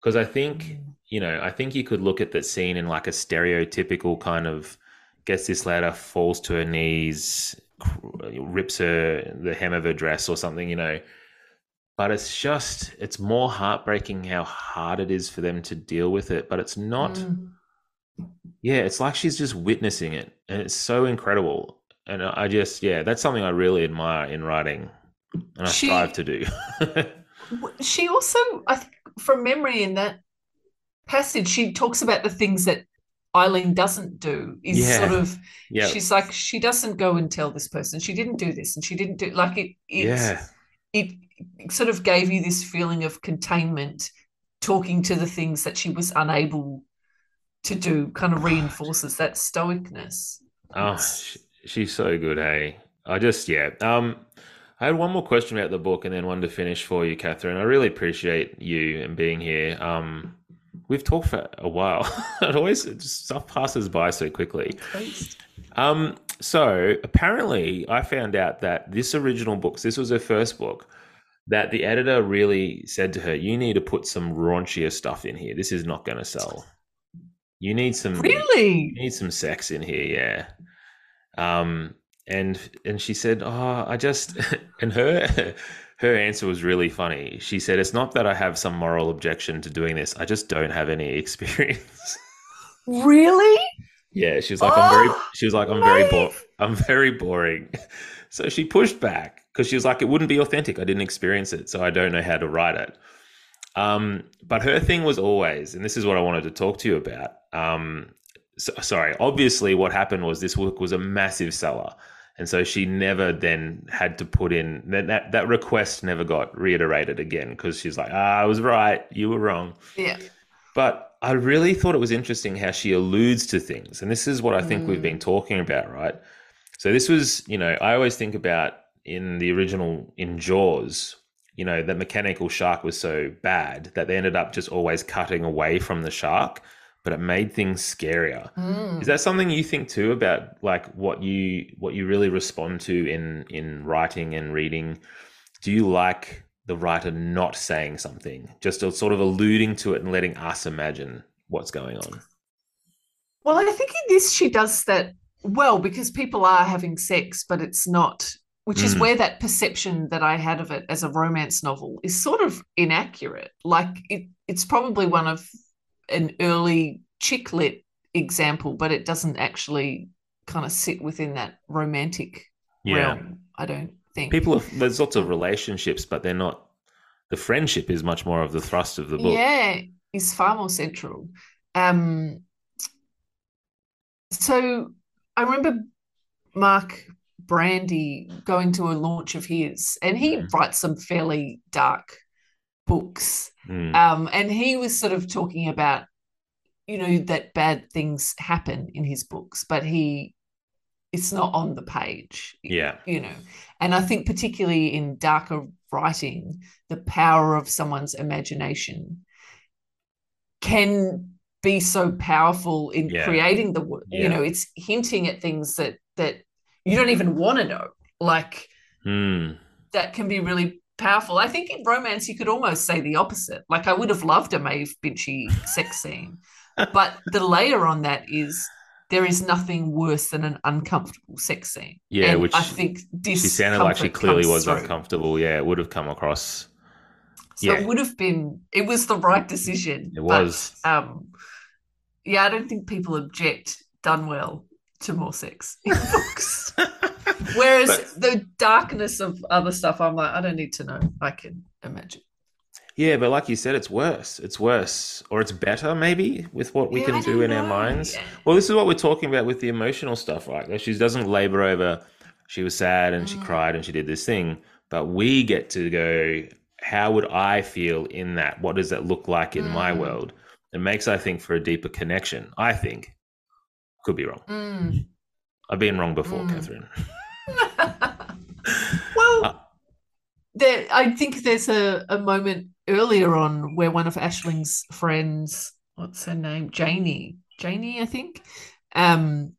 Because I think, you know, I think you could look at that scene in like a stereotypical kind of gets this ladder, falls to her knees, rips her the hem of her dress or something, you know. But it's just, it's more heartbreaking how hard it is for them to deal with it. But it's not. Mm. Yeah, it's like she's just witnessing it, and it's so incredible. And I just, yeah, that's something I really admire in writing, and I She- strive to do. She also, I think, from memory in that passage, she talks about the things that Eileen doesn't do. Is Yeah. sort of yeah, she's like she doesn't go and tell this person she didn't do this and she didn't do like it. It yeah, it sort of gave you this feeling of containment, talking to the things that she was unable to do. Kind of reinforces that stoicness. oh, sh she's so good. Hey, I just, yeah. Um, I had one more question about the book, and then one to finish for you, Katherine. I really appreciate you and being here. Um, we've talked for a while. it always just stuff passes by so quickly. Um, so apparently, I found out that this original book, this was her first book, that the editor really said to her, "You need to put some raunchier stuff in here. This is not going to sell. You need some Really? you need some sex in here, yeah." Um, and and she said, "Oh, I just," and her her answer was really funny. She said, "It's not that I have some moral objection to doing this. I just don't have any experience." Really? Yeah, she was like, I'm very. Oh, She was like, I'm very bo- I'm very boring. So she pushed back because she was like, it wouldn't be authentic. I didn't experience it, so I don't know how to write it. Um, but her thing was always, and this is what I wanted to talk to you about. Um, so, sorry, obviously, what happened was this book was a massive seller, and so she never then had to put in that that, that request never got reiterated again because she's like, ah, I was right, you were wrong. Yeah. But I really thought it was interesting how she alludes to things. And this is what I think we've Mm. been talking about, right? So this was, you know, I always think about in the original in Jaws, you know, the mechanical shark was so bad that they ended up just always cutting away from the shark, but it made things scarier. Mm. Is that something you think too about like what you what you really respond to in in writing and reading? Do you like the writer not saying something, just sort of alluding to it and letting us imagine what's going on? Well, I think in this she does that well because people are having sex, but it's not, which is Mm. where that perception that I had of it as a romance novel is sort of inaccurate. Like it, it's probably one of an early chick lit example, but it doesn't actually kind of sit within that romantic Yeah. realm. I don't think. People have, there's lots of relationships, but they're not the friendship is much more of the thrust of the book. Yeah, is far more central. Um, so I remember Mark Brandi going to a launch of his, and he Mhm. writes some fairly dark books. Mm. Um, and he was sort of talking about, you know, that bad things happen in his books, but he it's not on the page yeah. you know and i think particularly in darker writing the power of someone's imagination can be so powerful in Yeah. creating the wo- Yeah. you know it's hinting at things that that you don't even want to know like Mm. that can be really powerful i think in romance you could almost say the opposite like i would have loved a Maeve Binchy sex scene but the layer on that is there is nothing worse than an uncomfortable sex scene Yeah, and which i think She sounded like she clearly was through. uncomfortable. Yeah, it would have come across. So Yeah. it would have been, it was the right decision. It but, was. um, yeah, I don't think people object done well to more sex in books. Whereas But- the darkness of other stuff, I'm like, I don't need to know. I can imagine. Yeah, but like you said, it's worse. It's worse, or it's better, maybe, with what we Yeah, can do in our minds. Yeah. Well, this is what we're talking about with the emotional stuff, right? She doesn't labor over. She was sad and she Mm. cried and she did this thing, but we get to go. How would I feel in that? What does that look like in my Mm. world? It makes, I think, for a deeper connection. I think. Could be wrong. Mm. I've been wrong before, Mm. Katherine. well, Uh, there, I think there's a, a moment earlier on where one of Aisling's friends, what's her name, Janie, Janie, I think, um,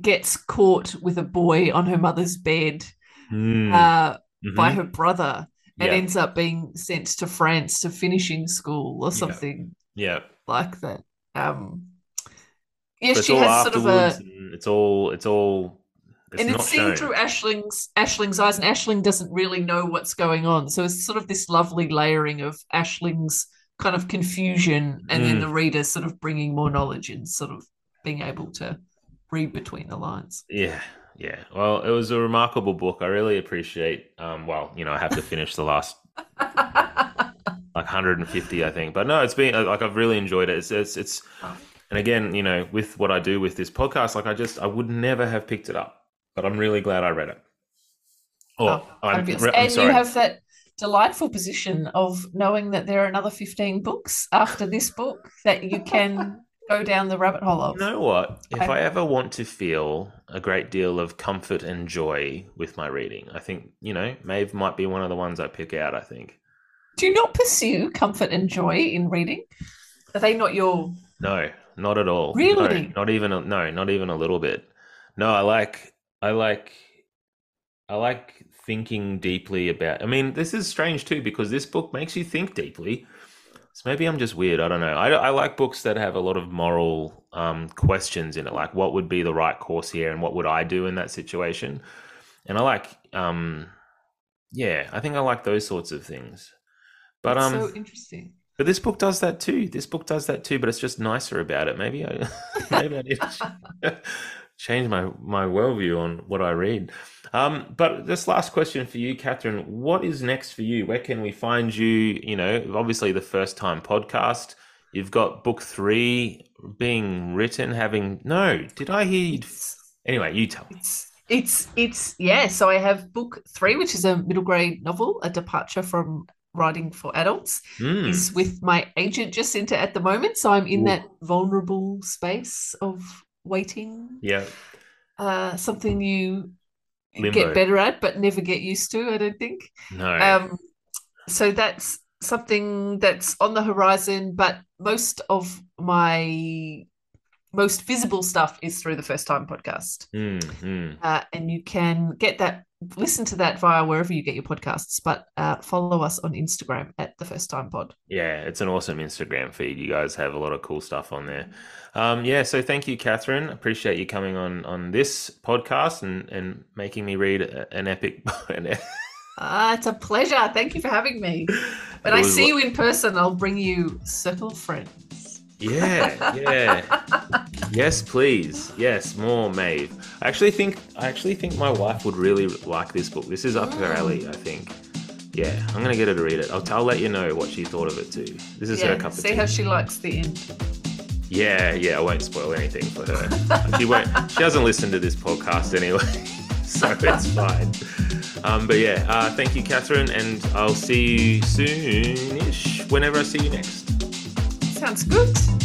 gets caught with a boy on her mother's bed Mm, uh, mhm. by her brother and yeah, ends up being sent to France to finishing school or something yeah. like that. Um, it's she has sort of a it's all. It's all. It's and it's seen shown. through Aisling's Aisling's eyes, and Aisling doesn't really know what's going on. So it's sort of this lovely layering of Aisling's kind of confusion, and then Mm. the reader sort of bringing more knowledge and sort of being able to read between the lines. Yeah, yeah. Well, it was a remarkable book. I really appreciate. Um, well, you know, I have to finish the last like 150, I think. But no, it's been uh, like I've really enjoyed it. It's it's it's, Oh. and again, you know, with what I do with this podcast, like I just I would never have picked it up, but I'm really glad I read it. Oh, Oh, I'm, re- I'm and you have that delightful position of knowing that there are another 15 books after this book that you can go down the rabbit hole of. You know what? If Okay. I ever want to feel a great deal of comfort and joy with my reading, I think, you know, Maeve might be one of the ones I pick out, I think. Do you not pursue comfort and joy in reading? Are they not your No, not at all. Really? No, not even a, no, not even a little bit. No, I like I like I like thinking deeply about I mean, this is strange too because this book makes you think deeply. So maybe I'm just weird. I don't know. I, I like books that have a lot of moral um, questions in it, like what would be the right course here and what would I do in that situation. And I like, um, yeah, I think I like those sorts of things. But um, so interesting? but this book does that too. This book does that too, but it's just nicer about it. Maybe I maybe I need to change my my worldview on what I read. Um, but this last question for you, Katherine, what is next for you? Where can we find you? You know, obviously the first time podcast. You've got book three being written, having no, did I hear you anyway, you tell me. it's it's it's yeah. So I have book three, which is a middle grade novel, a departure from writing for adults. Mm, Is with my agent Jacinta at the moment. So I'm in Ooh. that vulnerable space of waiting. yeah. Uh, something you Limbo. get better at, but never get used to. I don't think. No. Um, so that's something that's on the horizon, but most of my most visible stuff is through the first time podcast. Mm, mm. Uh, and you can get that, listen to that via wherever you get your podcasts, but uh, follow us on Instagram at the first time pod. Yeah, it's an awesome Instagram feed. You guys have a lot of cool stuff on there. Um, yeah, so thank you, Katherine. Appreciate you coming on on this podcast and and making me read an epic. an Ah, it's a pleasure. Thank you for having me. When I see you in person, I'll bring you Circle of Friends. Yeah, yeah. yes, please. Yes, more Maeve. I actually think I actually think my wife would really like this book. This is up her alley, I think. Yeah, I'm gonna get her to read it. I'll, I'll let you know what she thought of it too. This is her cup of tea. see how she likes the end. Yeah, yeah, I won't spoil anything for her. She won't. She hasn't listened to this podcast anyway, so it's fine. Um, but yeah, uh, thank you, Katherine, and I'll see you soonish. Whenever I see you next sounds good.